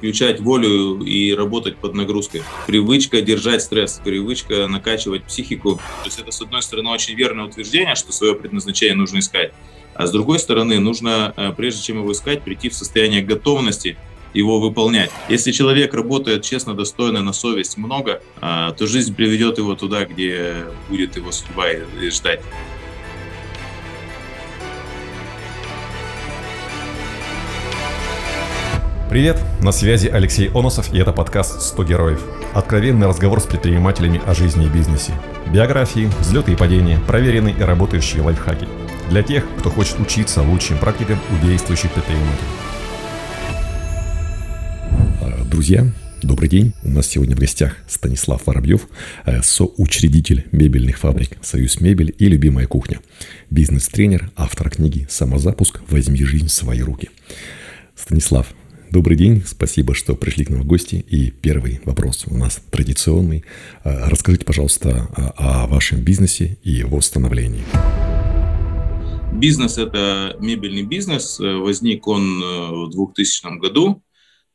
включать волю и работать под нагрузкой. Привычка держать стресс, привычка накачивать психику. То есть это, с одной стороны, очень верное утверждение, что свое предназначение нужно искать. А с другой стороны, нужно, э, прежде чем его искать, прийти в состояние готовности его выполнять. Если человек работает честно, достойно, на совесть много, а, то жизнь приведет его туда, где будет его судьба и ждать. Привет, на связи Алексей Оносов и это подкаст «100 героев». Откровенный разговор с предпринимателями о жизни и бизнесе. Биографии, взлеты и падения, проверенные и работающие лайфхаки. Для тех, кто хочет учиться лучшим практикам у действующих предпринимателей. А, друзья, добрый день. У нас сегодня в гостях Станислав Воробьев, э, соучредитель мебельных фабрик «Союз Мебель» и «Любимая кухня». Бизнес-тренер, автор книги «Самозапуск. Возьми жизнь в свои руки». Станислав, Добрый день, спасибо, что пришли к нам в гости. И первый вопрос у нас традиционный. А, расскажите, пожалуйста, о вашем бизнесе и его становлении. Бизнес – это мебельный бизнес. Возник он э, в 2000 году.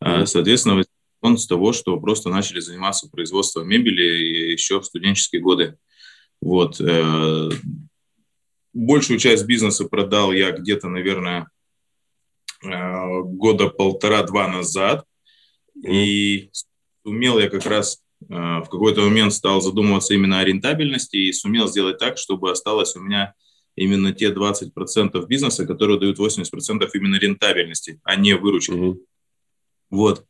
А, соответственно, возник он с того, что просто начали заниматься производством мебели еще в студенческие годы. Вот. Э, большую часть бизнеса продал я где-то, наверное, года полтора-два назад. И сумел я как раз э, в какой-то момент стал задумываться именно о рентабельности и сумел сделать так, чтобы осталось у меня именно те 20% бизнеса, которые дают 80% именно рентабельности, а не выручки. Mm-hmm. Вот.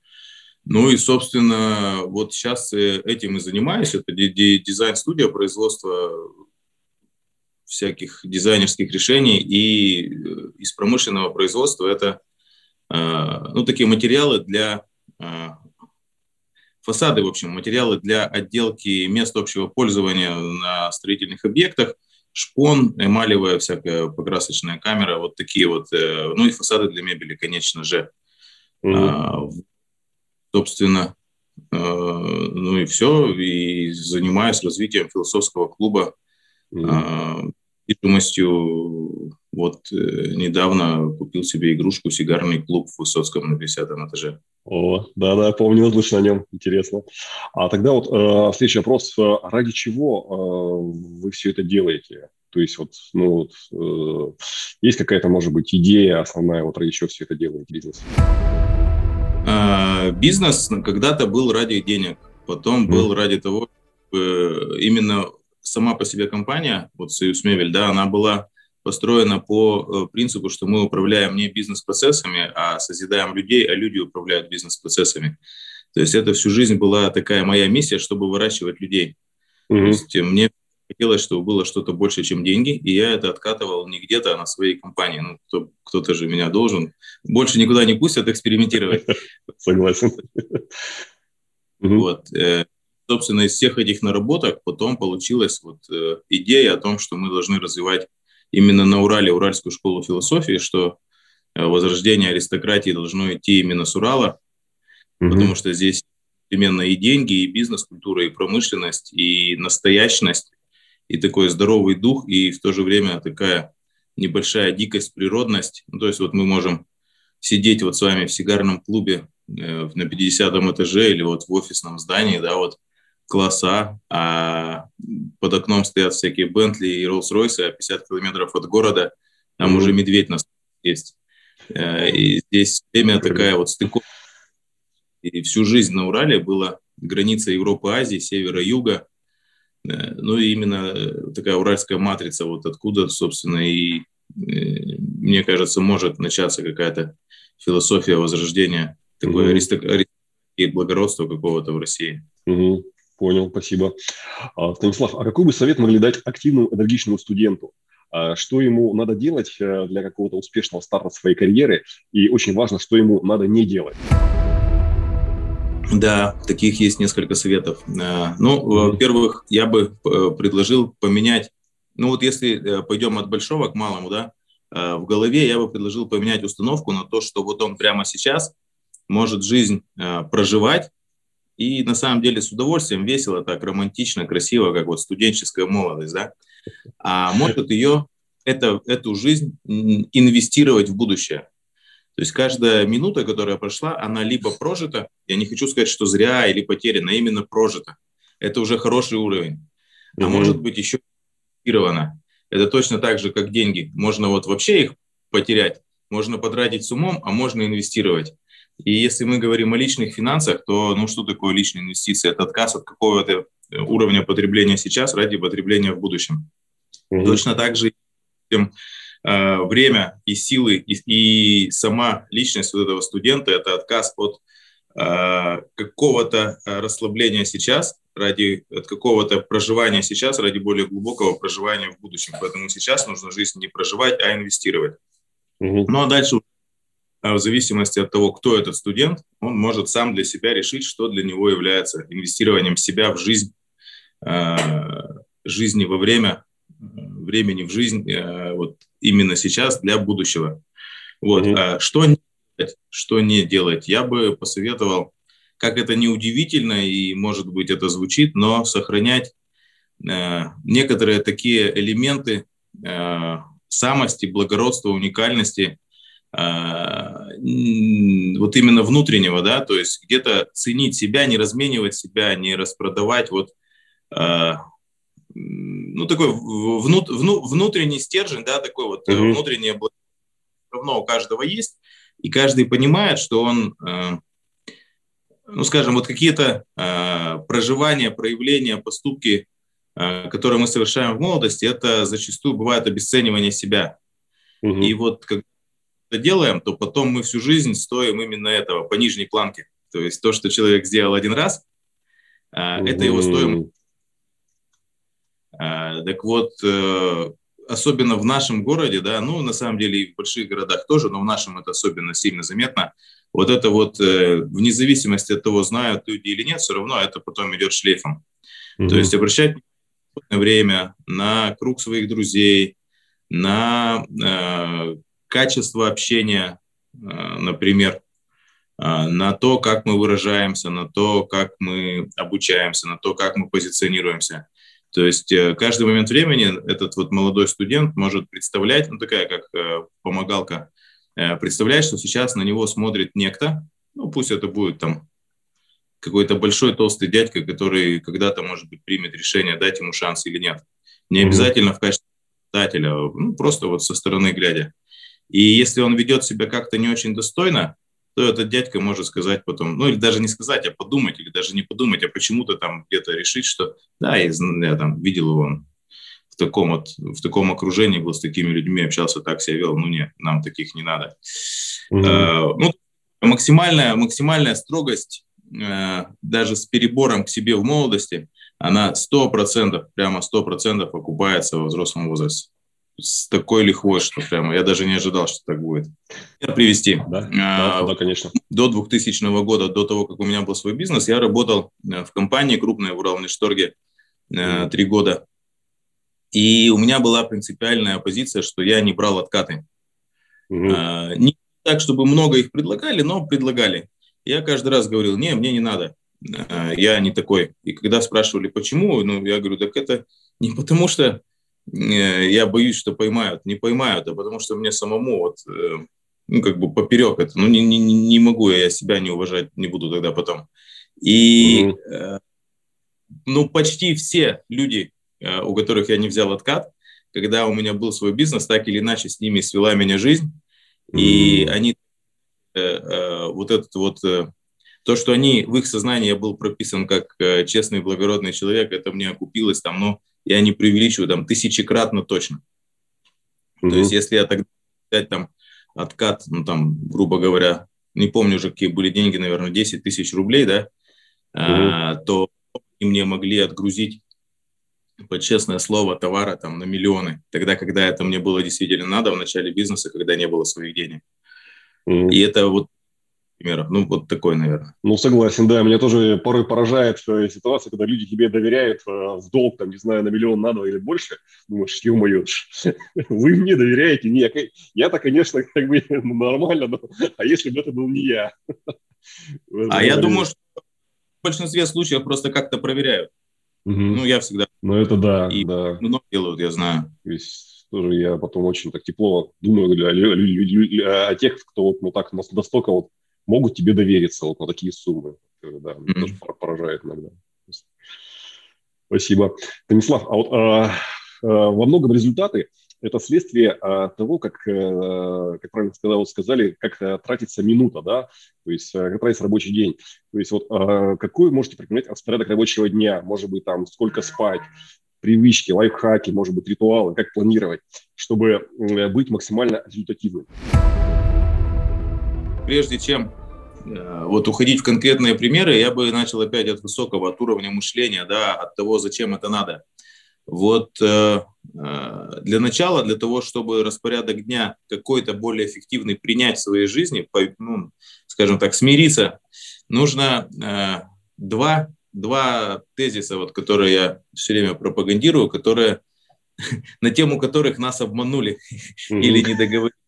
Ну и, собственно, вот сейчас этим и занимаюсь. Это дизайн-студия, производство всяких дизайнерских решений. И э, из промышленного производства это э, ну, такие материалы для э, фасады, в общем, материалы для отделки мест общего пользования на строительных объектах, шпон, эмалевая всякая покрасочная камера, вот такие вот, ну и фасады для мебели, конечно же. Mm-hmm. Собственно, ну и все, и занимаюсь развитием философского клуба mm-hmm недвижимостью. Вот э, недавно купил себе игрушку «Сигарный клуб» в Высоцком на 50 этаже. О, да-да, помню, слышал о нем, интересно. А тогда вот э, следующий вопрос. Э, ради чего э, вы все это делаете? То есть вот, ну, вот, э, есть какая-то, может быть, идея основная, вот ради чего все это делаете, бизнес? А, бизнес когда-то был ради денег, потом mm. был ради того, чтобы именно сама по себе компания, вот Союз Мебель, да, она была построена по э, принципу, что мы управляем не бизнес-процессами, а созидаем людей, а люди управляют бизнес-процессами. То есть это всю жизнь была такая моя миссия, чтобы выращивать людей. Mm-hmm. То есть мне хотелось, чтобы было что-то больше, чем деньги, и я это откатывал не где-то, а на своей компании. Ну, кто, кто-то же меня должен. Больше никуда не пустят экспериментировать. Согласен. Вот. Собственно, из всех этих наработок потом получилась вот э, идея о том, что мы должны развивать именно на Урале Уральскую школу философии, что э, возрождение аристократии должно идти именно с Урала, mm-hmm. потому что здесь именно и деньги, и бизнес-культура, и промышленность, и настоящность, и такой здоровый дух, и в то же время такая небольшая дикость, природность. Ну, то есть вот мы можем сидеть вот с вами в сигарном клубе э, на 50 этаже или вот в офисном здании, да, вот класса, а под окном стоят всякие Бентли и Роллс-Ройсы, а 50 километров от города там mm-hmm. уже медведь нас есть. Э, и здесь время такая вот стыковка. И всю жизнь на Урале была граница Европы, Азии, севера, юга. Э, ну и именно такая уральская матрица, вот откуда, собственно, и, э, мне кажется, может начаться какая-то философия возрождения, такое mm-hmm. аристократии благородства какого-то в России. Mm-hmm. Понял, спасибо. А, Станислав, а какой бы совет могли дать активному, энергичному студенту? А, что ему надо делать э, для какого-то успешного старта своей карьеры? И очень важно, что ему надо не делать. Да, таких есть несколько советов. А, ну, во-первых, я бы э, предложил поменять, ну вот если э, пойдем от большого к малому, да, в голове я бы предложил поменять установку на то, что вот он прямо сейчас может жизнь проживать, и на самом деле с удовольствием, весело, так романтично, красиво, как вот студенческая молодость, да. А может ее, это, эту жизнь инвестировать в будущее. То есть каждая минута, которая прошла, она либо прожита, я не хочу сказать, что зря или потеряна, а именно прожита. Это уже хороший уровень. А mm может быть еще инвестировано. Это точно так же, как деньги. Можно вот вообще их потерять, можно потратить с умом, а можно инвестировать. И если мы говорим о личных финансах, то ну что такое личные инвестиции? Это отказ от какого-то уровня потребления сейчас ради потребления в будущем. Mm-hmm. Точно так же э, время и силы и, и сама личность вот этого студента – это отказ от э, какого-то э, расслабления сейчас ради от какого-то проживания сейчас ради более глубокого проживания в будущем. Поэтому сейчас нужно жизнь не проживать, а инвестировать. Mm-hmm. Ну а дальше э, в зависимости от того, кто этот студент, он может сам для себя решить, что для него является инвестированием себя в жизнь, э, жизни во время времени в жизнь э, вот именно сейчас для будущего. Вот. Mm-hmm. Что не делать? Что не делать? Я бы посоветовал, как это не удивительно и, может быть, это звучит, но сохранять э, некоторые такие элементы самости, благородства, уникальности, вот именно внутреннего, да, то есть где-то ценить себя, не разменивать себя, не распродавать вот ну, такой внут, вну, внутренний стержень, да, такой вот mm-hmm. внутреннее равно у каждого есть, и каждый понимает, что он, э, ну, скажем, вот какие-то э, проживания, проявления, поступки, э, которые мы совершаем в молодости, это зачастую бывает обесценивание себя. Mm-hmm. И вот когда это делаем, то потом мы всю жизнь стоим именно этого, по нижней планке. То есть то, что человек сделал один раз, mm-hmm. это его стоимость а, так вот, э, особенно в нашем городе, да, ну, на самом деле и в больших городах тоже, но в нашем это особенно сильно заметно, вот это вот, э, вне зависимости от того, знают люди или нет, все равно это потом идет шлейфом. Mm-hmm. То есть обращать время на круг своих друзей, на э, качество общения, э, например, э, на то, как мы выражаемся, на то, как мы обучаемся, на то, как мы позиционируемся. То есть э, каждый момент времени этот вот молодой студент может представлять, ну такая как помогалка, представлять, что сейчас на него смотрит некто, ну пусть это будет там какой-то большой толстый дядька, который когда-то, может быть, примет решение, дать ему шанс или нет. Не обязательно в качестве читателя, ну, просто вот со стороны глядя. И если он ведет себя как-то не очень достойно, то этот дядька может сказать потом, ну или даже не сказать, а подумать, или даже не подумать, а почему-то там где-то решить, что да, я, я там видел его в таком вот, в таком окружении был с такими людьми, общался, так себя вел, ну нет, нам таких не надо. Mm-hmm. Э, ну, максимальная, максимальная строгость э, даже с перебором к себе в молодости, она 100%, прямо 100% окупается во взрослом возрасте с такой лихвой, что прямо я даже не ожидал, что так будет. Я привести. Да, а, да, да, конечно. До 2000 года, до того, как у меня был свой бизнес, я работал э, в компании крупной в Урал-Ништорге э, три года. И у меня была принципиальная позиция, что я не брал откаты. Угу. А, не так, чтобы много их предлагали, но предлагали. Я каждый раз говорил, не, мне не надо, а, я не такой. И когда спрашивали, почему, ну, я говорю, так это не потому что я боюсь, что поймают. Не поймают, а потому что мне самому вот, э, ну, как бы поперек это. Ну, не, не, не могу я себя не уважать, не буду тогда потом. И, mm-hmm. ну, почти все люди, у которых я не взял откат, когда у меня был свой бизнес, так или иначе с ними свела меня жизнь, mm-hmm. и они вот этот вот то, что они в их сознании я был прописан как честный, благородный человек, это мне окупилось там, ну, я не преувеличиваю, там, тысячекратно точно. Mm-hmm. То есть, если я тогда взять там откат, ну, там, грубо говоря, не помню уже, какие были деньги, наверное, 10 тысяч рублей, да, mm-hmm. а, то мне могли отгрузить под честное слово товара там на миллионы, тогда, когда это мне было действительно надо в начале бизнеса, когда не было своих денег. Mm-hmm. И это вот примеров. Ну, вот такой, наверное. Ну, согласен, да. Меня тоже порой поражает э, ситуация, когда люди тебе доверяют э, в долг, там, не знаю, на миллион, на два или больше. Думаешь, ё-моё, вы мне доверяете? Не, я-то, конечно, как бы нормально, но а если бы это был не я? А я думаю, что в большинстве случаев просто как-то проверяют. Ну, я всегда. Ну, это да, И да. много делают, я знаю. То есть Тоже я потом очень так тепло думаю о тех, кто вот ну, так настолько вот могут тебе довериться вот на такие суммы. Да, mm-hmm. тоже поражает иногда. Спасибо. Станислав, а вот а, а, во многом результаты – это следствие а, того, как, а, как правильно сказал, сказали, как а, тратится минута, да, то есть а, как тратится рабочий день. То есть вот а, какой можете прикинуть распорядок рабочего дня, может быть, там, сколько спать, привычки, лайфхаки, может быть, ритуалы, как планировать, чтобы быть максимально результативным? Прежде чем э, вот уходить в конкретные примеры, я бы начал опять от высокого, от уровня мышления, да, от того, зачем это надо. Вот э, э для начала, для того, чтобы распорядок дня какой-то более эффективный принять в своей жизни, по, ну, скажем так, смириться, нужно э, два два тезиса, вот, которые я все время пропагандирую, которые, на тему которых нас обманули или не договорились.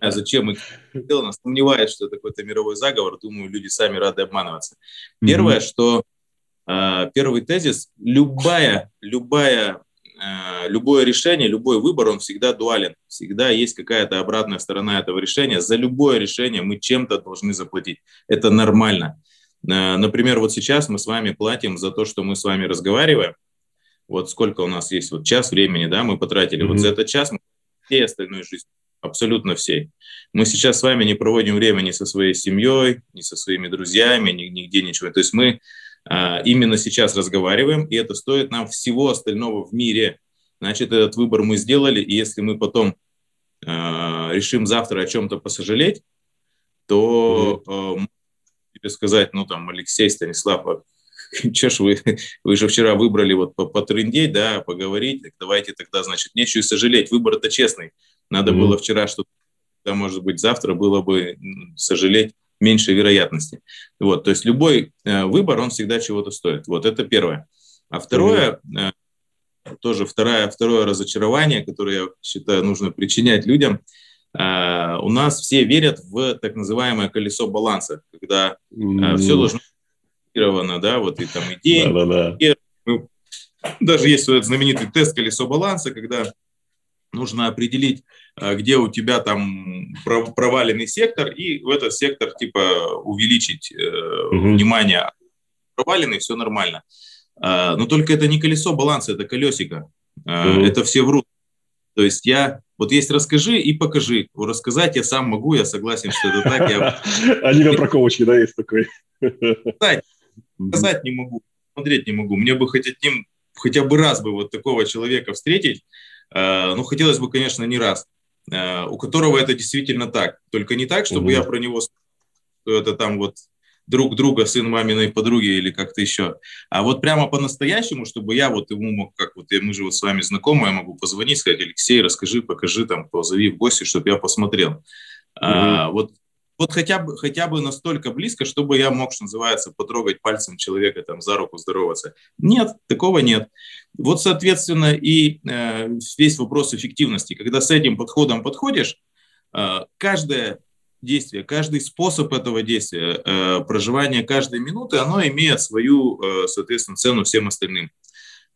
А зачем их сделано? Сомневаюсь, что это какой-то мировой заговор. Думаю, люди сами рады обманываться. Первое, что э, первый тезис: любая, любая, э, любое решение, любой выбор, он всегда дуален. Всегда есть какая-то обратная сторона этого решения. За любое решение мы чем-то должны заплатить. Это нормально. Э, например, вот сейчас мы с вами платим за то, что мы с вами разговариваем. Вот сколько у нас есть, вот час времени, да, мы потратили. Mm-hmm. Вот за этот час мы всей остальной жизни, абсолютно всей. Мы сейчас с вами не проводим время ни со своей семьей, ни со своими друзьями, ни, нигде ничего. То есть мы а, именно сейчас разговариваем, и это стоит нам всего остального в мире. Значит, этот выбор мы сделали, и если мы потом а, решим завтра о чем-то посожалеть, то mm-hmm тебе сказать, ну там, Алексей, Станислав, а что ж вы, вы же вчера выбрали вот потрындеть, да, поговорить, так давайте тогда, значит, нечего сожалеть, выбор это честный. Надо mm-hmm. было вчера что-то, да, может быть, завтра было бы сожалеть меньше вероятности. Вот, то есть любой э, выбор, он всегда чего-то стоит. Вот это первое. А второе, mm-hmm. э, тоже второе, второе разочарование, которое я считаю нужно причинять людям – Э, у нас все верят в так называемое колесо баланса, когда mm-hmm. все должно быть да, вот и там и день, да, да, да. Ну, даже есть вот этот знаменитый тест колесо баланса, когда нужно определить, э, где у тебя там проваленный сектор, и в этот сектор типа увеличить mm-hmm. внимание. Проваленный, все нормально. Но только это не колесо баланса, это колесико. Mm-hmm. Это все врут. То есть я, вот есть расскажи и покажи. Рассказать я сам могу, я согласен, что это так. Я... Они на проковочке, да, есть такой. Сказать не могу, смотреть не могу. Мне бы хоть одним, хотя бы раз бы вот такого человека встретить, э, ну, хотелось бы, конечно, не раз, э, у которого это действительно так. Только не так, чтобы я про него что это там вот друг друга, сын маминой подруги или как-то еще. А вот прямо по-настоящему, чтобы я вот ему мог, как вот мы же вот с вами знакомы, я могу позвонить, сказать, Алексей, расскажи, покажи, там, позови в гости, чтобы я посмотрел. Mm-hmm. А, вот вот хотя бы, хотя бы настолько близко, чтобы я мог, что называется, потрогать пальцем человека, там, за руку здороваться. Нет, такого нет. Вот, соответственно, и э, весь вопрос эффективности. Когда с этим подходом подходишь, э, каждая действия, каждый способ этого действия, э, проживание каждой минуты, оно имеет свою, э, соответственно, цену всем остальным.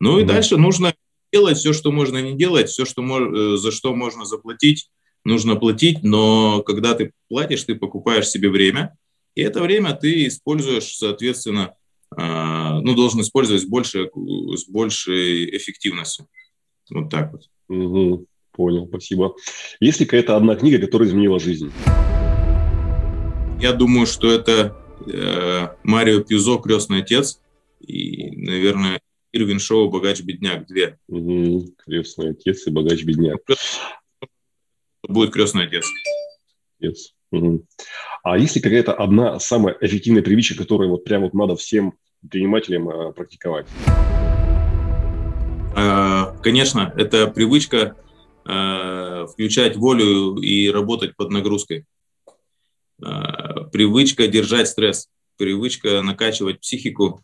Ну и да. дальше нужно делать все, что можно не делать, все, что э, за что можно заплатить, нужно платить, но когда ты платишь, ты покупаешь себе время, и это время ты используешь, соответственно, ну, должен использовать с большей, с большей эффективностью. Вот так вот. Угу, понял, спасибо. Есть ли какая-то одна книга, которая изменила жизнь? Я думаю, что это э, Марио Пьюзо «Крестный отец» и, наверное, Ирвин Шоу «Богач-бедняк» две. Угу. «Крестный отец» и «Богач-бедняк». Будет «Крестный отец». Отец. Угу. А есть ли какая-то одна самая эффективная привычка, которую вот прям вот надо всем предпринимателям э, практиковать? Э, конечно, это привычка э, включать волю и работать под нагрузкой. Э, привычка держать стресс, привычка накачивать психику.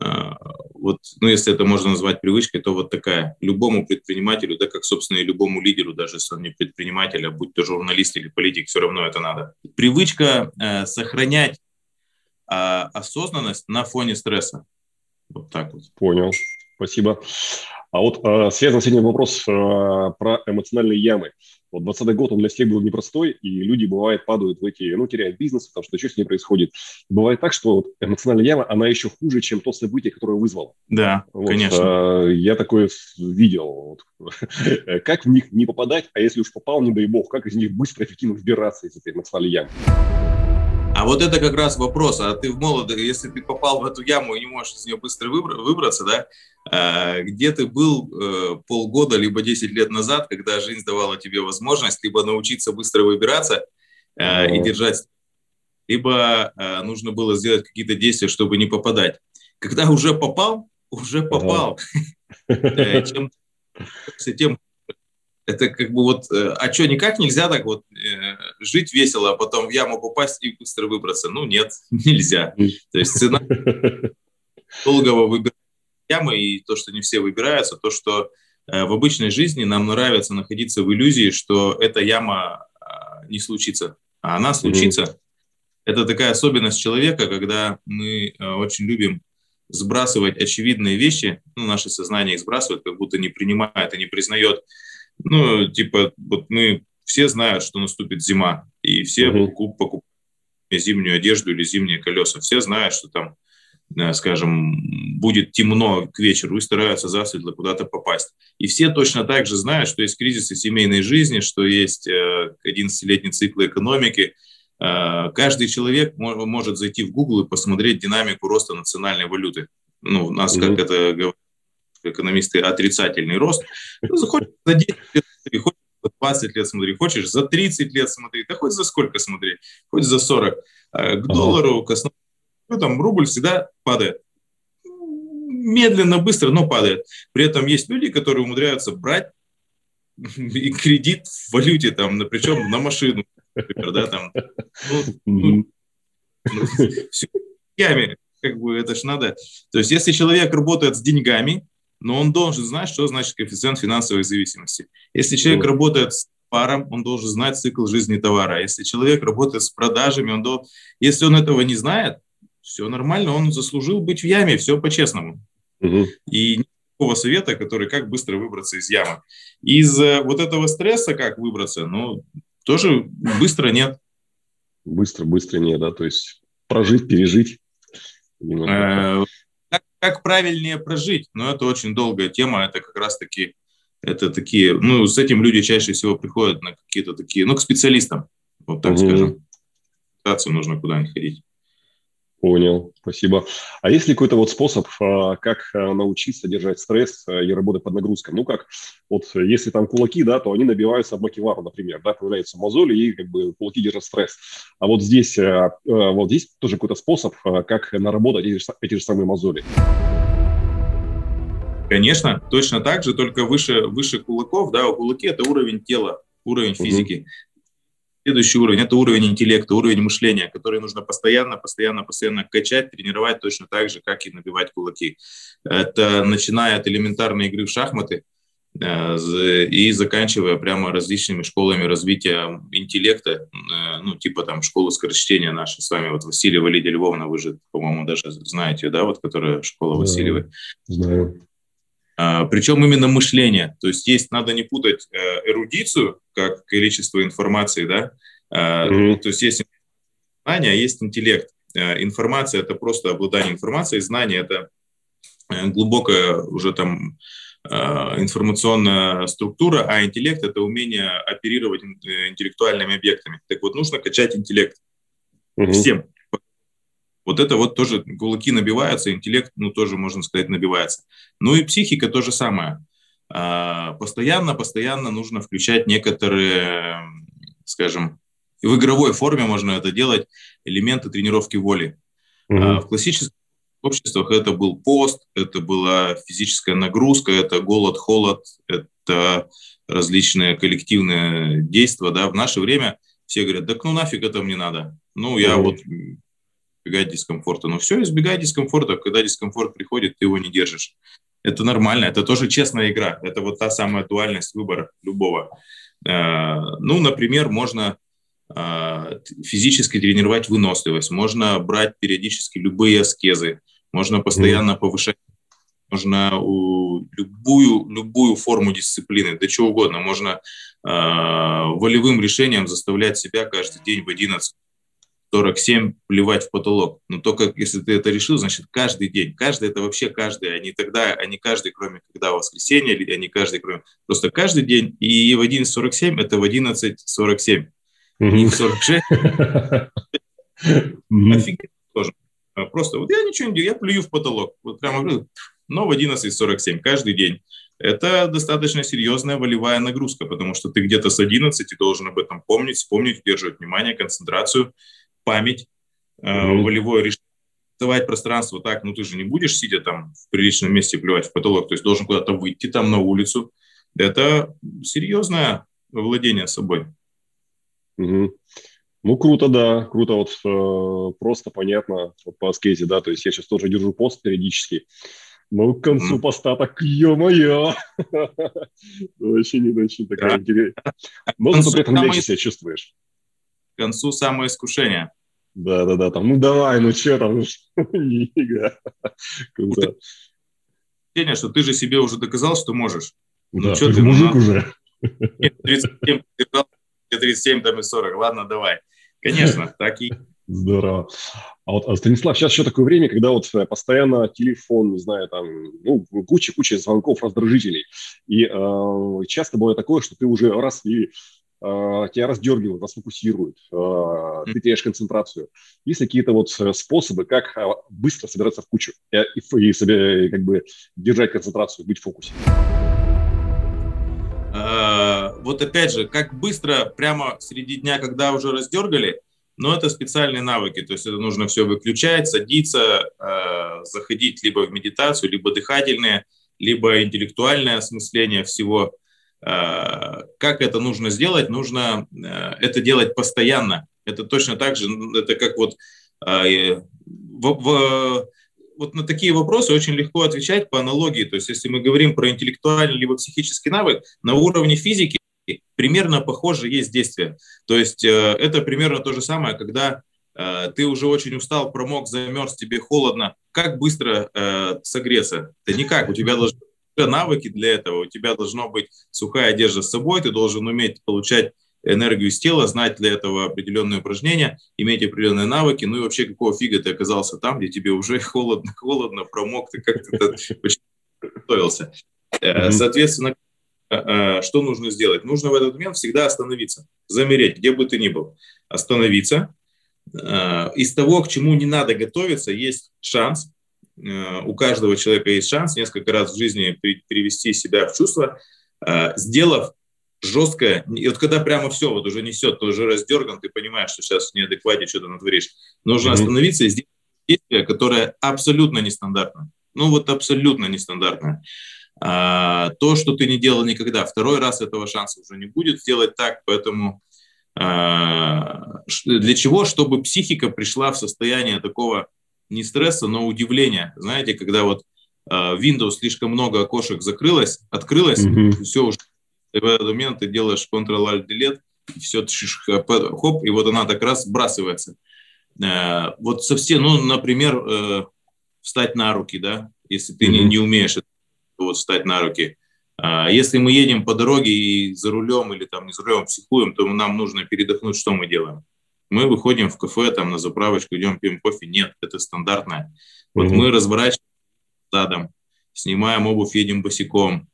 Э, вот, ну, если это можно назвать привычкой, то вот такая. Любому предпринимателю, да, как, собственно, и любому лидеру, даже если он не предприниматель, а будь то журналист или политик, все равно это надо. Привычка э, сохранять э, осознанность на фоне стресса. Вот так вот. Понял. Спасибо. А вот э, связан с этим вопрос э, про эмоциональные ямы. Вот 20 год, он для всех был непростой, и люди, бывает, падают в эти, ну, теряют бизнес, потому что что с ней происходит. Бывает так, что вот эмоциональная яма, она еще хуже, чем то событие, которое вызвало. Да, вот, конечно. Э, я такое видел. Вот. как в них не попадать, а если уж попал, не дай бог, как из них быстро, эффективно выбираться из этой эмоциональной ямы? Вот это как раз вопрос. А ты в молодых, если ты попал в эту яму и не можешь из нее быстро выбраться, да, а, где ты был э, полгода либо 10 лет назад, когда жизнь давала тебе возможность либо научиться быстро выбираться э, и держать, либо э, нужно было сделать какие-то действия, чтобы не попадать. Когда уже попал, уже попал. Чем тем это как бы вот, а что, никак нельзя так вот жить весело, а потом в яму попасть и быстро выбраться? Ну, нет, нельзя. То есть цена долгого выбирания ямы и то, что не все выбираются, то, что э, в обычной жизни нам нравится находиться в иллюзии, что эта яма а, не случится, а она случится. Mm-hmm. Это такая особенность человека, когда мы э, очень любим сбрасывать очевидные вещи, ну, наше сознание их сбрасывает, как будто не принимает и не признает. Ну, типа, вот мы все знают, что наступит зима, и все mm-hmm. покупают зимнюю одежду или зимние колеса. Все знают, что там Э, скажем, будет темно к вечеру и стараются засветло куда-то попасть. И все точно так же знают, что есть кризисы семейной жизни, что есть 11-летний э, цикл экономики. Э, каждый человек может зайти в Google и посмотреть динамику роста национальной валюты. Ну, у нас, mm-hmm. как это говорят экономисты, отрицательный рост. Ну, заходишь за 10 лет, смотри, хочешь за 20 лет смотри, хочешь за 30 лет смотри, да хоть за сколько смотри, хоть за 40. К ага. доллару, к основному ну, там рубль всегда падает. Медленно, быстро, но падает. При этом есть люди, которые умудряются брать и кредит в валюте, там, причем на машину, например, да, там, ну, ну, ну, все как бы это ж надо. То есть, если человек работает с деньгами, но он должен знать, что значит коэффициент финансовой зависимости. Если человек mm. работает с товаром, он должен знать цикл жизни товара. Если человек работает с продажами, он должен... Если он этого не знает, все нормально, он заслужил быть в яме, все по-честному. Угу. И никакого совета, который как быстро выбраться из ямы. Из э, вот этого стресса как выбраться, ну, тоже быстро нет. Быстро, быстро нет, да, то есть прожить, пережить. Как, правильнее прожить? Но это очень долгая тема, это как раз-таки, это такие, ну, с этим люди чаще всего приходят на какие-то такие, ну, к специалистам, вот так угу. скажем. нужно куда-нибудь ходить. Понял, спасибо. А есть ли какой-то вот способ, а, как а, научиться держать стресс а, и работать под нагрузкой? Ну как, вот если там кулаки, да, то они набиваются в макевару, например, да, появляются мозоли и как бы кулаки держат стресс. А вот здесь, вот здесь тоже какой-то способ, как наработать эти, эти же самые мозоли. Конечно, точно так же, только выше, выше кулаков, да, кулаки это уровень тела, уровень физики. Угу. Следующий уровень – это уровень интеллекта, уровень мышления, который нужно постоянно, постоянно, постоянно качать, тренировать точно так же, как и набивать кулаки. Это начиная от элементарной игры в шахматы э, и заканчивая прямо различными школами развития интеллекта, э, ну, типа там школы скорочтения наши с вами, вот Васильева Лидия Львовна, вы же, по-моему, даже знаете, да, вот которая школа Васильевой. Знаю. А, Причем именно мышление. То есть есть, надо не путать э, эрудицию, как количество информации, да, mm-hmm. то есть есть знание, а есть интеллект. Э, информация – это просто обладание информацией, знание – это глубокая уже там информационная структура, а интеллект – это умение оперировать интеллектуальными объектами. Так вот, нужно качать интеллект mm-hmm. всем. Вот это вот тоже кулаки набиваются, интеллект, ну, тоже, можно сказать, набивается. Ну и психика то же самое. А, постоянно, постоянно нужно включать некоторые, скажем, в игровой форме можно это делать, элементы тренировки воли. Mm-hmm. В классических обществах это был пост, это была физическая нагрузка, это голод, холод, это различные коллективные действия. Да? В наше время все говорят, да ну нафиг это мне надо. Ну, я mm-hmm. вот избегать дискомфорта. Но все, избегай дискомфорта. Когда дискомфорт приходит, ты его не держишь. Это нормально, это тоже честная игра. Это вот та самая дуальность выбора любого. Э, ну, например, можно э, физически тренировать выносливость, можно брать периодически любые аскезы, можно постоянно повышать можно любую, любую форму дисциплины, да чего угодно. Можно э, волевым решением заставлять себя каждый день в 11 47 плевать в потолок. Но только если ты это решил, значит, каждый день. Каждый – это вообще каждый, а не тогда, а не каждый, кроме когда воскресенье, или а не каждый, кроме... Просто каждый день. И в 11.47 – это в 11.47. Не в 46. Офигеть тоже. Просто вот я ничего не делаю, я плюю в потолок. Вот прямо, но в 11.47 каждый день. Это достаточно серьезная волевая нагрузка, потому что ты где-то с 11 должен об этом помнить, вспомнить, удерживать внимание, концентрацию память, mm-hmm. волевое решение, давать пространство так, ну ты же не будешь сидя там в приличном месте плевать в потолок, то есть должен куда-то выйти там на улицу. Это серьезное владение собой. Угу. Ну, круто, да, круто, вот э, просто понятно вот по аскезе, да, то есть я сейчас тоже держу пост периодически, но к концу mm. поста так, ё-моё, очень, очень такая интересная. Но зато при этом легче себя чувствуешь. К концу самое искушение. Да-да-да, там, ну давай, ну что там, Нига. Круто. Ощущение, что ты же себе уже доказал, что можешь. Ну, да, что ты, мужик ну, уже. 37 37 там и 40, ладно, давай. Конечно, так и Здорово. А вот, а, Станислав, сейчас еще такое время, когда вот э, постоянно телефон, не знаю, там, ну, куча-куча звонков, раздражителей. И э, часто бывает такое, что ты уже раз и тебя раздергивают, расфокусируют, а, ты теряешь концентрацию. Есть какие-то вот э, способы, как а, быстро собираться в кучу и, и, и как бы держать концентрацию, быть в фокусе? Вот опять же, как быстро прямо среди дня, когда уже раздергали, но это специальные навыки, то есть это нужно все выключать, садиться, заходить либо в медитацию, либо дыхательное, либо интеллектуальное осмысление всего – как это нужно сделать? Нужно э, это делать постоянно. Это точно так же, это как вот э, в, в, вот на такие вопросы очень легко отвечать по аналогии. То есть если мы говорим про интеллектуальный либо психический навык, на уровне физики примерно похоже есть действие. То есть это примерно то же самое, когда ты уже очень устал, промок, замерз, тебе холодно. Как быстро согреться? Да никак, у тебя должно навыки для этого. У тебя должно быть сухая одежда с собой, ты должен уметь получать энергию из тела, знать для этого определенные упражнения, иметь определенные навыки, ну и вообще какого фига ты оказался там, где тебе уже холодно, холодно, промок, ты как-то готовился. Э, соответственно, э, э, что нужно сделать? Нужно в этот момент всегда остановиться, замереть, где бы ты ни был. Остановиться. Из того, к чему не надо готовиться, есть шанс Э, у каждого человека есть шанс несколько раз в жизни перевести себя в чувство, э, сделав жесткое, и вот когда прямо все вот уже несет, ты уже раздерган, ты понимаешь, что сейчас в неадеквате что-то натворишь, нужно mm-hmm. остановиться и сделать действие, которое абсолютно нестандартно. Ну вот абсолютно нестандартное. А, то, что ты не делал никогда, второй раз этого шанса уже не будет сделать так, поэтому а, для чего? Чтобы психика пришла в состояние такого не стресса, но удивления. Знаете, когда вот э, Windows слишком много окошек закрылось, открылось, mm-hmm. все уже в этот момент ты делаешь Ctrl-Alt-Delete, и все, хоп, и вот она так раз сбрасывается. Э, вот совсем, ну, например, э, встать на руки, да, если ты mm-hmm. не, не умеешь вот встать на руки. А если мы едем по дороге и за рулем или там не за рулем психуем, то нам нужно передохнуть, что мы делаем? Мы выходим в кафе, там на заправочку, идем пьем кофе. Нет, это стандартное. Вот mm-hmm. мы разворачиваем задом, снимаем обувь, едем босиком.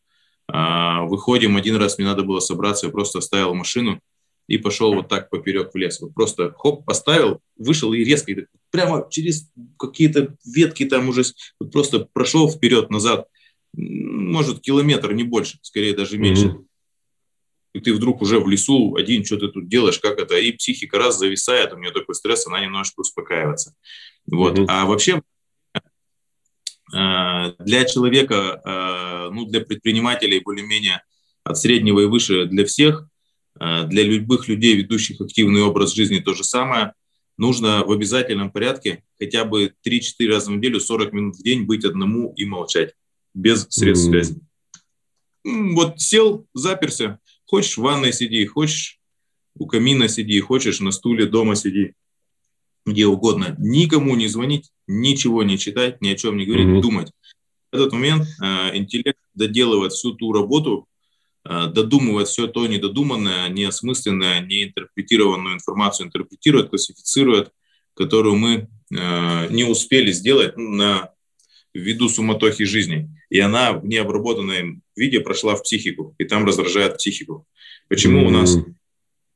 А, выходим, один раз мне надо было собраться, я просто оставил машину и пошел вот так поперек в лес. Вот просто хоп, поставил, вышел и резко, и прямо через какие-то ветки там уже вот просто прошел вперед-назад, может, километр, не больше, скорее даже меньше. Mm-hmm и ты вдруг уже в лесу один, что ты тут делаешь, как это, и психика раз зависает, у нее такой стресс, она немножечко успокаивается. Вот. Mm-hmm. А вообще э, для человека, э, ну, для предпринимателей более-менее от среднего и выше для всех, э, для любых людей, ведущих активный образ жизни, то же самое. Нужно в обязательном порядке хотя бы 3-4 раза в неделю, 40 минут в день быть одному и молчать, без средств mm-hmm. связи. Вот сел, заперся, Хочешь в ванной сиди, хочешь у камина сиди, хочешь на стуле дома сиди, где угодно. Никому не звонить, ничего не читать, ни о чем не говорить, mm-hmm. думать. в этот момент э, интеллект доделывает всю ту работу, э, додумывает все то недодуманное, неосмысленное, неинтерпретированную информацию, интерпретирует, классифицирует, которую мы э, не успели сделать на ввиду суматохи жизни. И она в необработанном виде прошла в психику, и там раздражает психику. Почему mm-hmm. у нас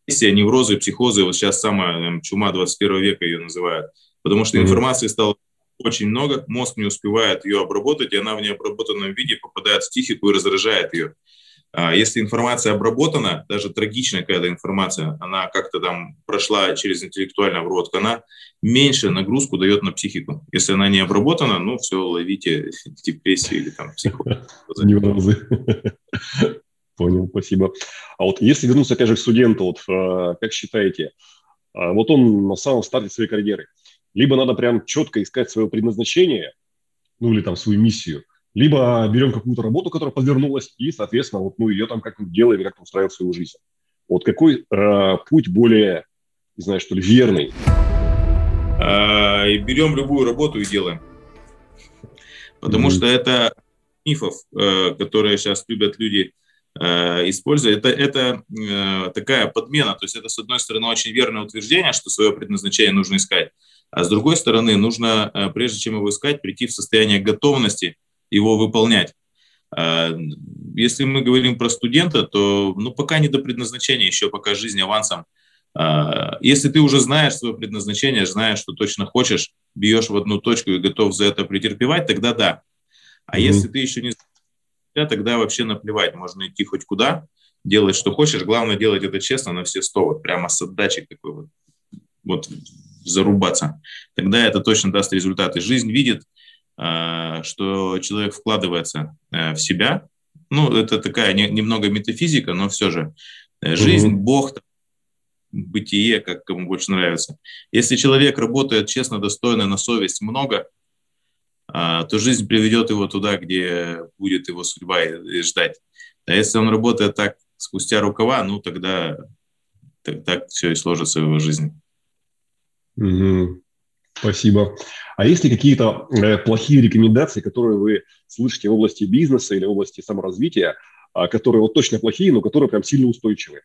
депрессия, неврозы, психозы, вот сейчас самая там, чума 21 века ее называют, потому что mm-hmm. информации стало очень много, мозг не успевает ее обработать, и она в необработанном виде попадает в психику и раздражает ее. А если информация обработана, даже трагичная какая-то информация, она как-то там прошла через интеллектуальную обработку, она меньше нагрузку дает на психику. Если она не обработана, ну все, ловите депрессию или там психоз. Понял, спасибо. А вот если вернуться опять же к студенту, вот, а, как считаете, а, вот он на самом старте своей карьеры, либо надо прям четко искать свое предназначение, ну или там свою миссию, либо берем какую-то работу, которая подвернулась, и, соответственно, вот мы ее там как-нибудь делаем и как-то устраиваем свою жизнь. Вот какой э, путь более, не знаю, что ли, верный? А, берем любую работу и делаем. Потому mm-hmm. что это мифов, э, которые сейчас любят люди э, использовать. Это, это э, такая подмена. То есть это, с одной стороны, очень верное утверждение, что свое предназначение нужно искать. А с другой стороны, нужно, э, прежде чем его искать, прийти в состояние готовности его выполнять. А, если мы говорим про студента, то ну, пока не до предназначения, еще пока жизнь авансом. А, если ты уже знаешь свое предназначение, знаешь, что точно хочешь, бьешь в одну точку и готов за это претерпевать, тогда да. А mm-hmm. если ты еще не знаешь, тогда вообще наплевать. Можно идти хоть куда, делать, что хочешь. Главное делать это честно на все сто. Вот прямо с отдачей такой вот. Вот зарубаться. Тогда это точно даст результаты. Жизнь видит, что человек вкладывается э, в себя. Ну, это такая немного метафизика, но все же э, жизнь, mm-hmm. Бог, бытие, как кому больше нравится. Если человек работает честно, достойно, на совесть много, а, то жизнь приведет его туда, где будет его судьба и ждать. А если он работает так спустя рукава, ну тогда так, так все и сложится в его жизни. Угу. Спасибо. А есть ли какие-то э, плохие рекомендации, которые вы слышите в области бизнеса или в области саморазвития, а, которые вот точно плохие, но которые прям сильно устойчивые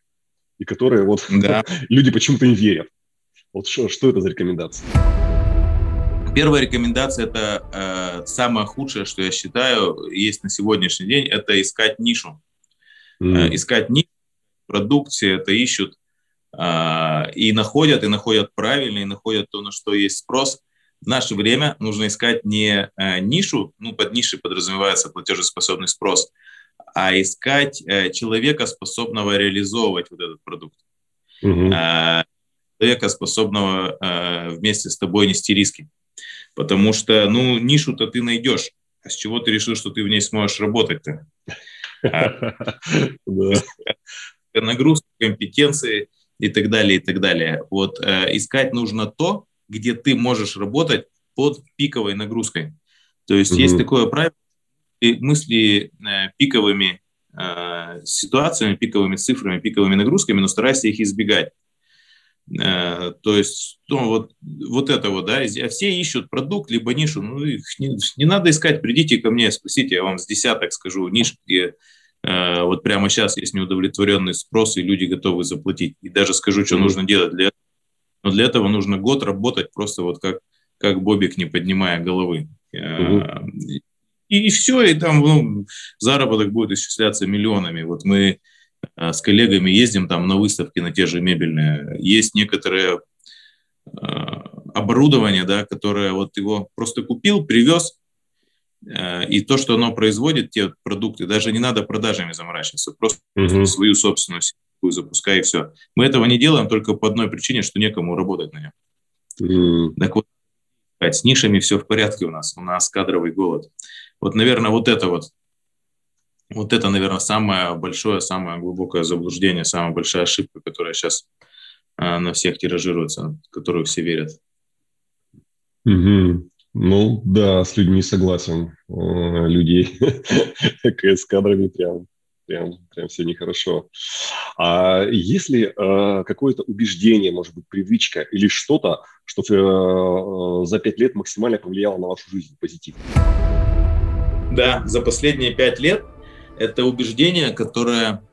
и которые вот да. люди почему-то не верят? Вот что, что это за рекомендации? Первая рекомендация – это э, самое худшее, что я считаю, есть на сегодняшний день, это искать нишу. Mm. Э, искать нишу в продукции, это ищут а, и находят, и находят правильно, и находят то, на что есть спрос. В наше время нужно искать не э, нишу, ну, под нишей подразумевается платежеспособный спрос, а искать э, человека, способного реализовывать вот этот продукт. Угу. Человека, способного э, вместе с тобой нести риски. Потому что, ну, нишу-то ты найдешь. А с чего ты решил, что ты в ней сможешь работать-то? Нагрузка, компетенции – и так далее, и так далее. Вот э, искать нужно то, где ты можешь работать под пиковой нагрузкой. То есть mm-hmm. есть такое правило, мысли э, пиковыми э, ситуациями, пиковыми цифрами, пиковыми нагрузками, но старайся их избегать. Э, то есть, ну, вот, вот это вот, да, все ищут продукт, либо нишу, ну, их не, не надо искать, придите ко мне, спросите, я вам с десяток скажу, ниш, где вот прямо сейчас есть неудовлетворенный спрос, и люди готовы заплатить. И даже скажу, что mm-hmm. нужно делать для этого. Но для этого нужно год работать просто вот как, как Бобик, не поднимая головы. Mm-hmm. И, и все, и там ну, заработок будет исчисляться миллионами. Вот мы э, с коллегами ездим там на выставки, на те же мебельные. Есть некоторые оборудование, да, которое вот его просто купил, привез, Э, и то, что оно производит, те продукты, даже не надо продажами заморачиваться, просто угу. свою собственную сетку запускай и все. Мы этого не делаем только по одной причине, что некому работать на нем. Mm. Так вот, с нишами все в порядке у нас, у нас кадровый голод. Вот, наверное, вот это вот, вот это, наверное, самое большое, самое глубокое заблуждение, самая большая ошибка, которая сейчас а, на всех тиражируется, в которую все верят. Угу. Ну, да, с людьми согласен. Людей с кадрами прям, прям, прям все нехорошо. А если э, какое-то убеждение, может быть, привычка или что-то, что э, за пять лет максимально повлияло на вашу жизнь позитивно? Да, за последние пять лет это убеждение, которое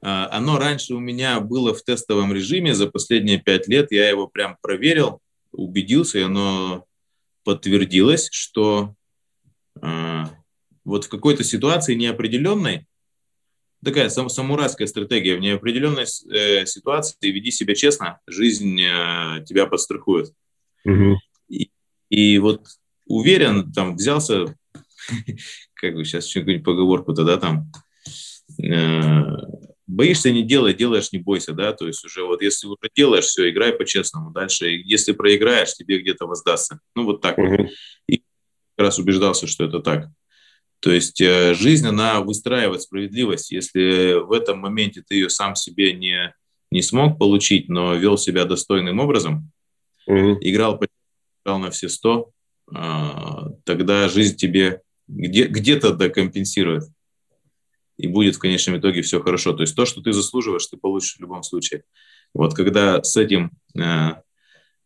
оно раньше у меня было в тестовом режиме за последние пять лет. Я его прям проверил, убедился, и оно подтвердилось, что э, вот в какой-то ситуации неопределенной, такая сам, самурайская стратегия, в неопределенной э, ситуации веди себя честно, жизнь э, тебя подстрахует. Угу. И, и вот уверен, там взялся, как бы сейчас что-нибудь поговорку тогда там, э, боишься не делай, делаешь не бойся, да, то есть уже вот если уже делаешь, все, играй по-честному, дальше, если проиграешь, тебе где-то воздастся, ну вот так угу. вот. И как раз убеждался, что это так. То есть э, жизнь, она выстраивает справедливость. Если в этом моменте ты ее сам себе не, не смог получить, но вел себя достойным образом, угу. играл, играл на все сто, а, тогда жизнь тебе где, где-то докомпенсирует. И будет в конечном итоге все хорошо. То есть то, что ты заслуживаешь, ты получишь в любом случае. Вот когда с этим э,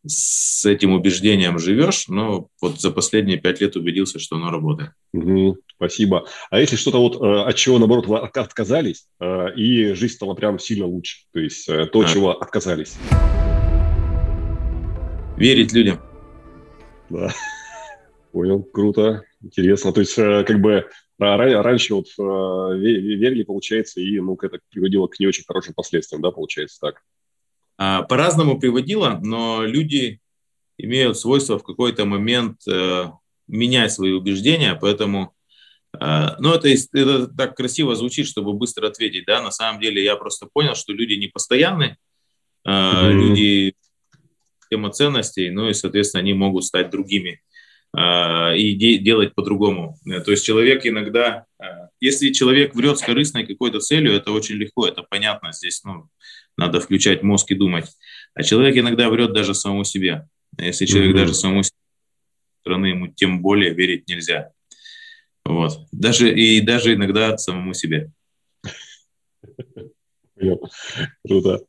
с этим убеждением живешь, но вот за последние пять лет убедился, что оно работает. Угу, спасибо. А если что-то вот э, от чего, наоборот, вы отказались, э, и жизнь стала прям сильно лучше, то есть э, то, а. чего отказались? Верить людям. Да, понял, круто, интересно. То есть как бы раньше вот верили, получается, и ну, это приводило к не очень хорошим последствиям, да, получается так? А, по-разному приводило, но люди имеют свойство в какой-то момент э, менять свои убеждения, поэтому, э, ну, это, это так красиво звучит, чтобы быстро ответить, да, на самом деле я просто понял, что люди не постоянны, э, mm-hmm. люди тема ценностей, ну и, соответственно, они могут стать другими и де- делать по-другому. То есть человек иногда, если человек врет с корыстной какой-то целью, это очень легко, это понятно, здесь, ну, надо включать мозг и думать. А человек иногда врет даже самому себе. А если человек mm-hmm. даже самому себе стороны, ему тем более верить нельзя. Вот. Даже, и даже иногда самому себе. Круто.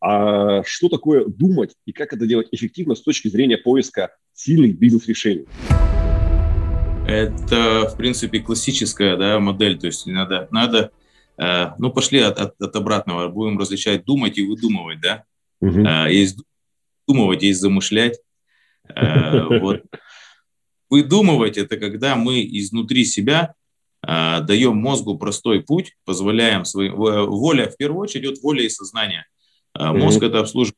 А что такое думать и как это делать эффективно с точки зрения поиска сильных бизнес-решений? Это, в принципе, классическая да, модель. То есть надо, надо Э, ну, пошли от, от, от обратного. Будем различать думать и выдумывать, да? Угу. Есть думывать, есть замышлять. Э, вот. Выдумывать – это когда мы изнутри себя даем мозгу простой путь, позволяем своим... Воля, в первую очередь, идет воля и сознание. Мозг mm это обслуживает.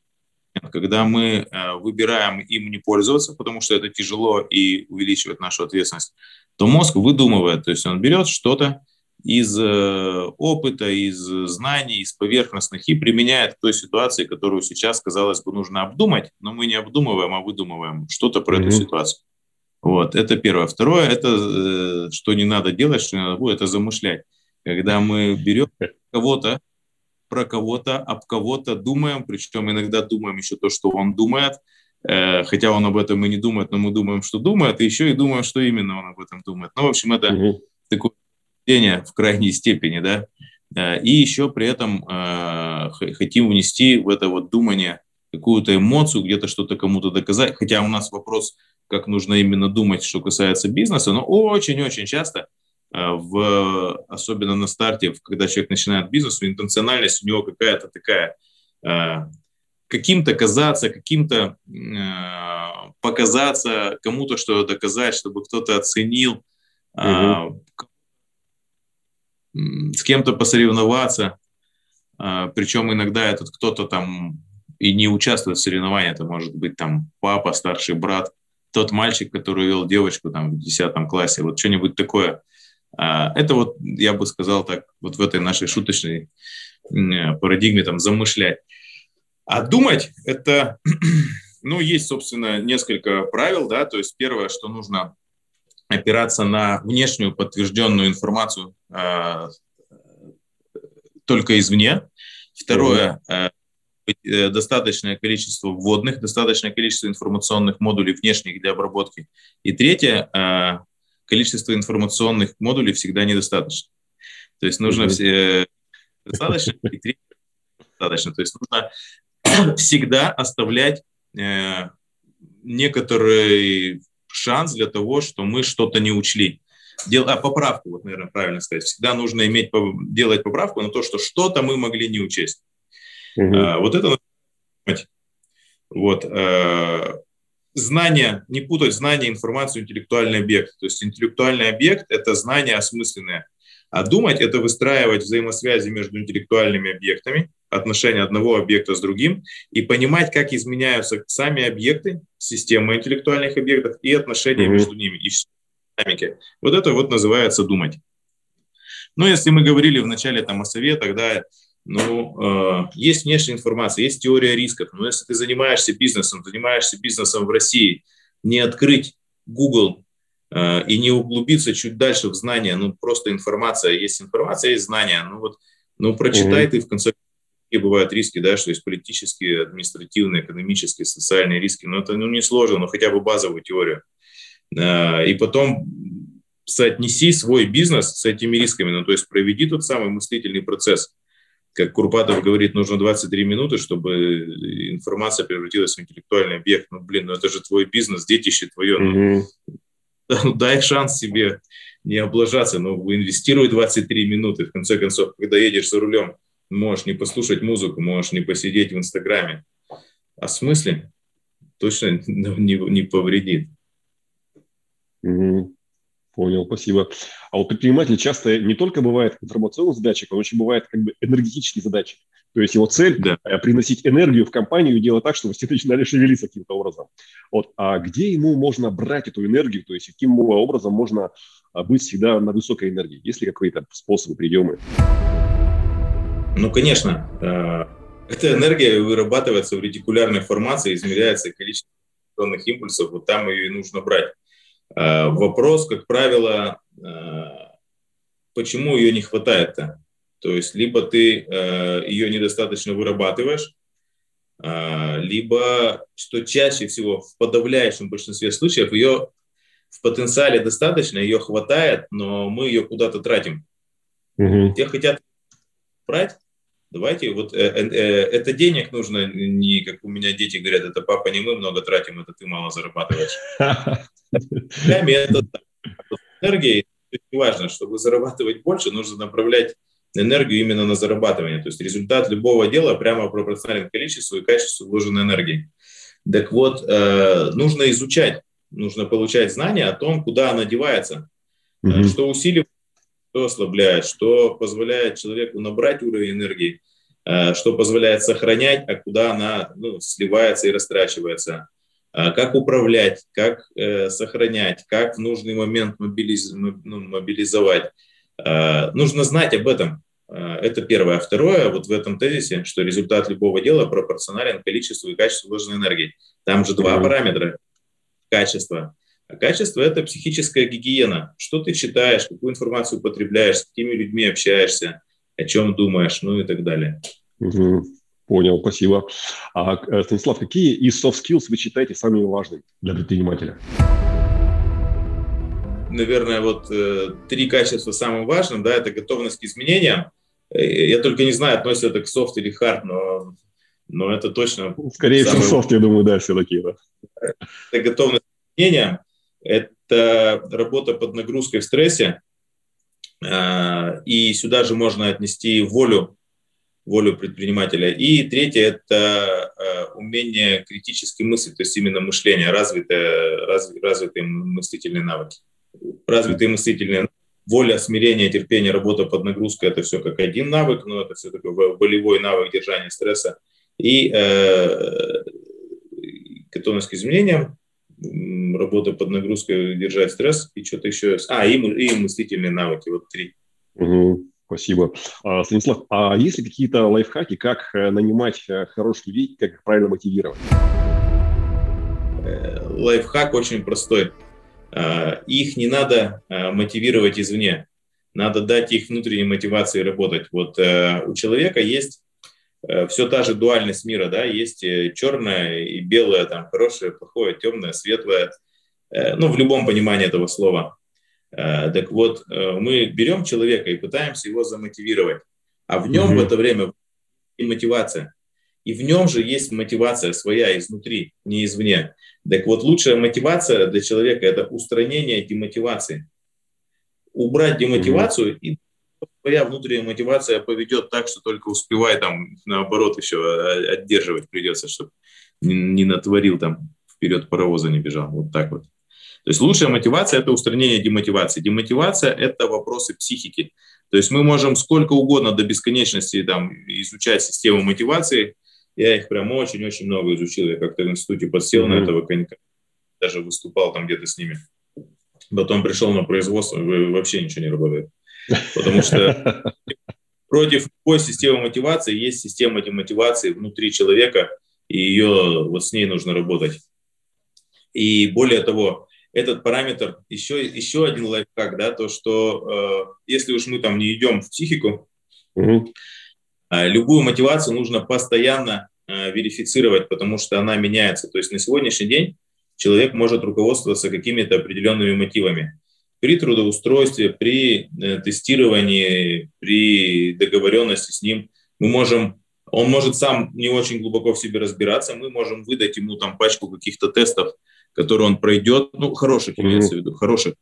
Когда мы выбираем им не пользоваться, потому что это тяжело и увеличивает нашу ответственность, то мозг выдумывает, то есть он берет что-то, из э, опыта, из знаний, из поверхностных и применяет к той ситуации, которую сейчас, казалось бы, нужно обдумать, но мы не обдумываем, а выдумываем что-то про mm-hmm. эту ситуацию. Вот, это первое. Второе, это э, что не надо делать, что не надо будет, это замышлять. Когда мы берем кого-то, про кого-то, об кого-то думаем, причем иногда думаем еще то, что он думает, э, хотя он об этом и не думает, но мы думаем, что думает, и еще и думаем, что именно он об этом думает. Ну, в общем, это угу. такой в крайней степени, да, э, и еще при этом э, хотим внести в это вот думание какую-то эмоцию, где-то что-то кому-то доказать, хотя у нас вопрос, как нужно именно думать, что касается бизнеса, но очень-очень часто в, особенно на старте, когда человек начинает бизнес, интенциональность у него какая-то такая, каким-то казаться, каким-то показаться, кому-то что-то доказать, чтобы кто-то оценил, угу с кем-то посоревноваться, а, причем иногда этот кто-то там и не участвует в соревновании, это может быть там папа, старший брат, тот мальчик, который вел девочку там в 10 классе, вот что-нибудь такое. А, это вот, я бы сказал так, вот в этой нашей шуточной парадигме там замышлять. А думать – это, ну, есть, собственно, несколько правил, да, то есть первое, что нужно опираться на внешнюю подтвержденную информацию э, только извне. Второе, э, достаточное количество вводных, достаточное количество информационных модулей внешних для обработки. И третье, э, количество информационных модулей всегда недостаточно. То есть нужно mm-hmm. все достаточно, и третье достаточно. То есть нужно всегда оставлять э, некоторый шанс для того, что мы что-то не учли. дел, а, поправку, вот, наверное, правильно сказать. Всегда нужно иметь, делать поправку на то, что что-то мы могли не учесть. Угу. А, вот это вот. А, знание, не путать знание, информацию, интеллектуальный объект. То есть интеллектуальный объект – это знание осмысленное. А думать – это выстраивать взаимосвязи между интеллектуальными объектами, отношения одного объекта с другим, и понимать, как изменяются сами объекты, система интеллектуальных объектов и отношения mm-hmm. между ними, и динамики. Вот это вот называется думать. Но если мы говорили вначале там о советах, да, ну, э, есть внешняя информация, есть теория рисков. Но если ты занимаешься бизнесом, занимаешься бизнесом в России, не открыть Google э, и не углубиться чуть дальше в знания, ну, просто информация, есть информация, есть знания. Ну, вот, ну, прочитай mm-hmm. ты в конце какие бывают риски, да, что есть политические, административные, экономические, социальные риски. Но это ну, не сложно, но хотя бы базовую теорию. Э, и потом соотнеси свой бизнес с этими рисками, ну, то есть проведи тот самый мыслительный процесс – как Курпатов говорит, нужно 23 минуты, чтобы информация превратилась в интеллектуальный объект. Ну, блин, ну это же твой бизнес, детище твое. Ну, ну, дай шанс себе не облажаться, но ну, инвестируй 23 минуты. В конце концов, когда едешь за рулем, можешь не послушать музыку, можешь не посидеть в Инстаграме. А в смысле? Точно не, не повредит. Угу. Понял, спасибо. А вот предприниматель часто не только бывает информационный задачек, он очень бывает как бы энергетический задачи. То есть его цель да. Приносить энергию в компанию и делать так, чтобы все начинали шевелиться каким-то образом. Вот. А где ему можно брать эту энергию? То есть каким образом можно а, быть всегда на высокой энергии? Есть ли какие-то способы, приемы? Ну, конечно. Э, эта энергия вырабатывается в ретикулярной формации, измеряется количество импульсов, вот там ее и нужно брать. Э, вопрос, как правило, э, почему ее не хватает-то? То есть либо ты э, ее недостаточно вырабатываешь, либо, что чаще всего в подавляющем большинстве случаев, ее в потенциале достаточно, ее хватает, но мы ее куда-то тратим. Угу. Те хотят брать, давайте, вот э, э, это денег нужно, не как у меня дети говорят, это папа не мы много тратим, это ты мало зарабатываешь. это энергия, не важно, чтобы зарабатывать больше, нужно направлять энергию именно на зарабатывание. То есть результат любого дела прямо пропорционален количеству и качеству вложенной энергии. Так вот, э, нужно изучать, нужно получать знания о том, куда она девается, mm-hmm. что усиливает, что ослабляет, что позволяет человеку набрать уровень энергии, э, что позволяет сохранять, а куда она ну, сливается и растрачивается. А, как управлять, как э, сохранять, как в нужный момент мобилиз, ну, мобилизовать. Э, нужно знать об этом. Э, это первое. А второе, вот в этом тезисе, что результат любого дела пропорционален количеству и качеству вложенной энергии. Там же два mm-hmm. параметра. Качество. А качество – это психическая гигиена. Что ты читаешь, какую информацию потребляешь, с какими людьми общаешься, о чем думаешь, ну и так далее. Mm-hmm. Понял, спасибо. А, э, Станислав, какие из soft skills вы считаете самыми важными для предпринимателя? Наверное, вот э, три качества самым важным, да, это готовность к изменениям. Э, я только не знаю, относится это к soft или hard, но, но это точно... Скорее всего, soft, я думаю, да, все-таки. Да. Это готовность к изменениям, это работа под нагрузкой в стрессе, и сюда же можно отнести волю волю предпринимателя. И третье – это э, умение критически мыслить, то есть именно мышление, развитые, разв, развитые мыслительные навыки. Развитые мыслительные воля, смирение, терпение, работа под нагрузкой – это все как один навык, но это все такой волевой навык держания стресса. И э, готовность к изменениям, работа под нагрузкой, держать стресс и что-то еще. А, и, и мыслительные навыки, вот три. Угу. Спасибо. А, Станислав, а есть ли какие-то лайфхаки, как э, нанимать э, хороших людей, как их правильно мотивировать? Э, лайфхак очень простой. Их не надо мотивировать извне. Надо дать их внутренней мотивации работать. Вот у человека есть все та же дуальность мира, да, есть черное и белое, там, хорошее, плохое, темное, светлое, ну, в любом понимании этого слова. Э, так вот, э, мы берем человека и пытаемся его замотивировать, а в нем mm-hmm. в это время и мотивация. И в нем же есть мотивация своя изнутри, не извне. Так вот, лучшая мотивация для человека – это устранение демотивации. убрать демотивацию, mm-hmm. и твоя внутренняя мотивация поведет так, что только успевай там, наоборот, еще а, отдерживать придется, чтобы не, не натворил там, вперед паровоза не бежал. Вот так вот. То есть лучшая мотивация – это устранение демотивации. Демотивация – это вопросы психики. То есть мы можем сколько угодно до бесконечности там, изучать систему мотивации. Я их прям очень-очень много изучил. Я как-то в институте подсел mm-hmm. на этого конька, даже выступал там где-то с ними. Потом пришел на производство, вообще ничего не работает. Потому что против любой системы мотивации есть система демотивации внутри человека, и ее вот с ней нужно работать. И более того, этот параметр, еще, еще один лайфхак, да, то, что э, если уж мы там не идем в психику, угу. э, любую мотивацию нужно постоянно э, верифицировать, потому что она меняется. То есть на сегодняшний день человек может руководствоваться какими-то определенными мотивами. При трудоустройстве, при э, тестировании, при договоренности с ним мы можем он может сам не очень глубоко в себе разбираться, мы можем выдать ему там пачку каких-то тестов, которые он пройдет, ну, хороших имеется в виду, хороших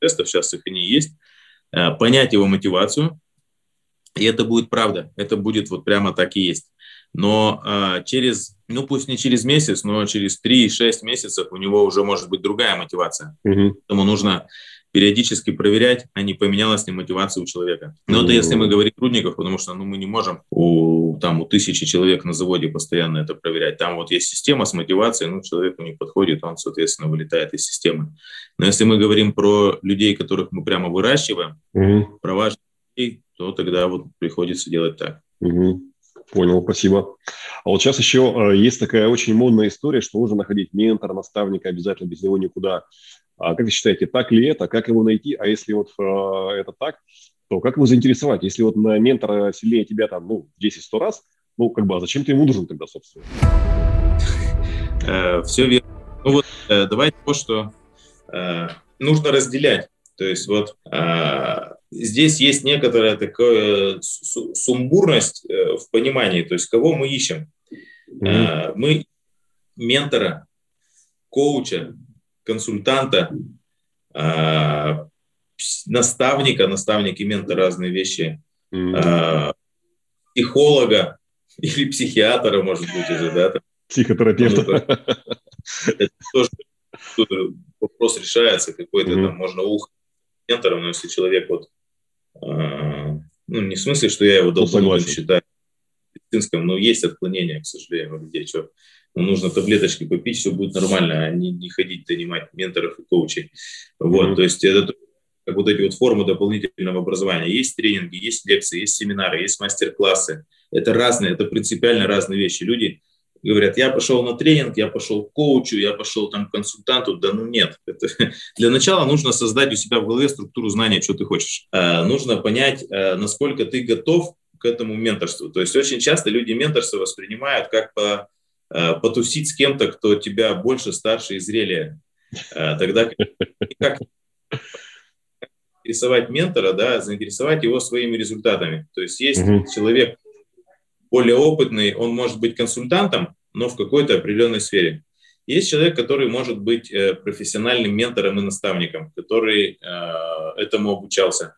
тестов, сейчас их и не есть, э, понять его мотивацию, и это будет правда, это будет вот прямо так и есть. Но э, через, ну пусть не через месяц, но через 3-6 месяцев у него уже может быть другая мотивация. Mm-hmm. Поэтому нужно периодически проверять, а не поменялась ли мотивация у человека. Но это если мы говорим трудников, потому что ну, мы не можем у, там, у тысячи человек на заводе постоянно это проверять. Там вот есть система с мотивацией, ну, человеку не подходит, он, соответственно, вылетает из системы. Но если мы говорим про людей, которых мы прямо выращиваем, угу. про важных людей, то тогда вот приходится делать так. Угу. Понял, спасибо. А вот сейчас еще э, есть такая очень модная история, что нужно находить ментора, наставника, обязательно без него никуда. А как вы считаете, так ли это? Как его найти? А если вот э, это так, то как его заинтересовать? Если вот на ментора сильнее тебя там, ну, 10-100 раз, ну, как бы, а зачем ты ему нужен тогда, собственно? Э, Все верно. Ну вот, э, давайте то, что нужно разделять. То есть вот здесь есть некоторая такая сумбурность в понимании, то есть кого мы ищем. Mm-hmm. Мы ментора, коуча, консультанта, э, наставника, наставник и ментор разные вещи, э, психолога или психиатра, может быть, уже, да? Психотерапевта. Ну, это тоже вопрос решается, какой-то mm-hmm. там можно ухо ментором, но если человек вот, э, ну, не в смысле, что я его должен ну, считать медицинском, но есть отклонения, к сожалению, у людей, что ну, нужно таблеточки попить, все будет нормально, а не, не ходить донимать менторов и коучей. Вот, mm-hmm. то есть это как вот эти вот формы дополнительного образования. Есть тренинги, есть лекции, есть семинары, есть мастер-классы. Это разные, это принципиально разные вещи. Люди говорят, я пошел на тренинг, я пошел к коучу, я пошел там к консультанту. Да ну нет. Это, для начала нужно создать у себя в голове структуру знания, что ты хочешь. А, нужно понять, а, насколько ты готов к этому менторству. То есть очень часто люди менторство воспринимают как по Э, потусить с кем-то, кто тебя больше, старше и зрелее. Э, тогда как интересовать ментора, да, заинтересовать его своими результатами. То есть есть угу. человек более опытный, он может быть консультантом, но в какой-то определенной сфере. Есть человек, который может быть э, профессиональным ментором и наставником, который этому обучался.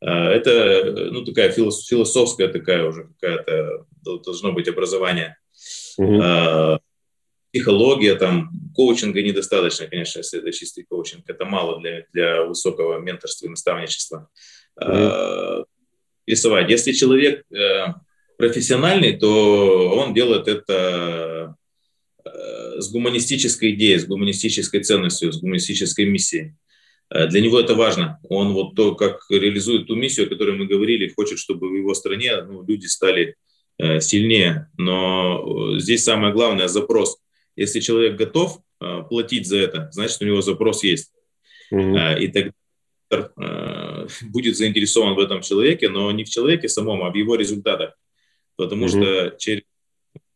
Это ну, такая философская такая уже какая-то должно быть образование. Угу. Психология, там, коучинга недостаточно, конечно, если это чистый коучинг. Это мало для, для высокого менторства и наставничества. Угу. Рисовать. Если человек э, профессиональный, то он делает это э, с гуманистической идеей, с гуманистической ценностью, с гуманистической миссией. Для него это важно. Он вот то, как реализует ту миссию, о которой мы говорили, хочет, чтобы в его стране ну, люди стали сильнее. Но э, здесь самое главное – запрос. Если человек готов э, платить за это, значит, у него запрос есть. Mm-hmm. И тогда будет заинтересован в этом человеке, но не в человеке самом, а в его результатах. Потому mm-hmm. что, через,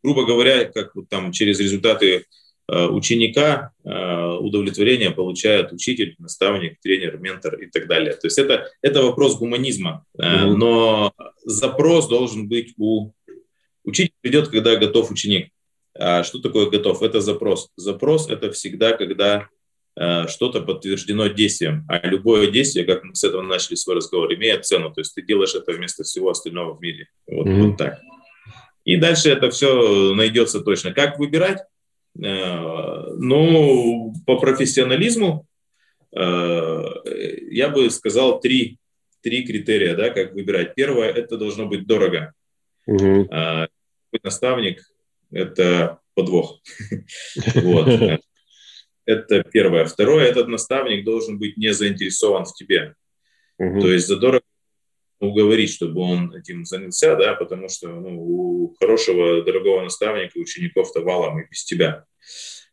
грубо говоря, как там через результаты ученика удовлетворение получает учитель, наставник, тренер, ментор и так далее. То есть это, это вопрос гуманизма. Mm-hmm. Но запрос должен быть у Учитель придет, когда готов ученик. А что такое готов? Это запрос. Запрос – это всегда, когда э, что-то подтверждено действием. А любое действие, как мы с этого начали свой разговор, имеет цену. То есть ты делаешь это вместо всего остального в мире. Вот, mm-hmm. вот так. И дальше это все найдется точно. Как выбирать? Э, ну, по профессионализму э, я бы сказал три, три критерия, да, как выбирать. Первое, это должно быть дорого. Угу. Наставник – это подвох. Вот. Это первое. Второе, этот наставник должен быть не заинтересован в тебе. То есть задорого уговорить, чтобы он этим занялся, да, потому что ну, у хорошего, дорогого наставника, учеников-то валом и без тебя.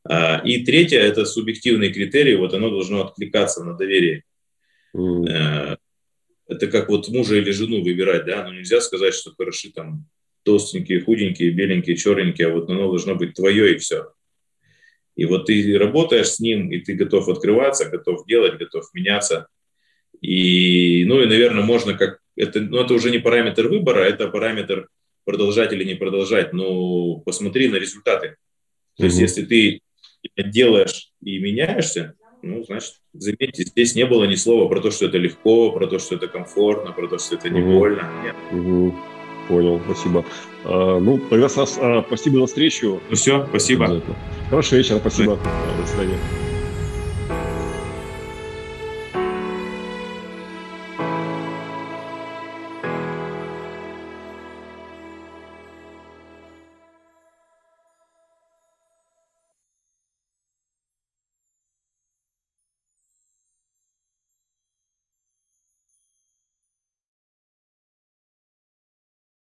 А, и третье – это субъективный критерий, вот оно должно откликаться на доверие. Mm. Это как вот мужа или жену выбирать, да, но нельзя сказать, что хороши там толстенькие, худенькие, беленькие, черненькие, а вот оно должно быть твое и все. И вот ты работаешь с ним, и ты готов открываться, готов делать, готов меняться. И, ну и, наверное, можно как это, ну, это уже не параметр выбора, это параметр продолжать или не продолжать. Но посмотри на результаты. То mm-hmm. есть, если ты делаешь и меняешься, ну, значит, заметьте, здесь не было ни слова про то, что это легко, про то, что это комфортно, про то, что это не mm-hmm. больно. Нет. Mm-hmm. Понял, спасибо. А, ну, тогда, Стас, а, спасибо за встречу. Ну все, спасибо. Хорошего вечера, спасибо. До свидания.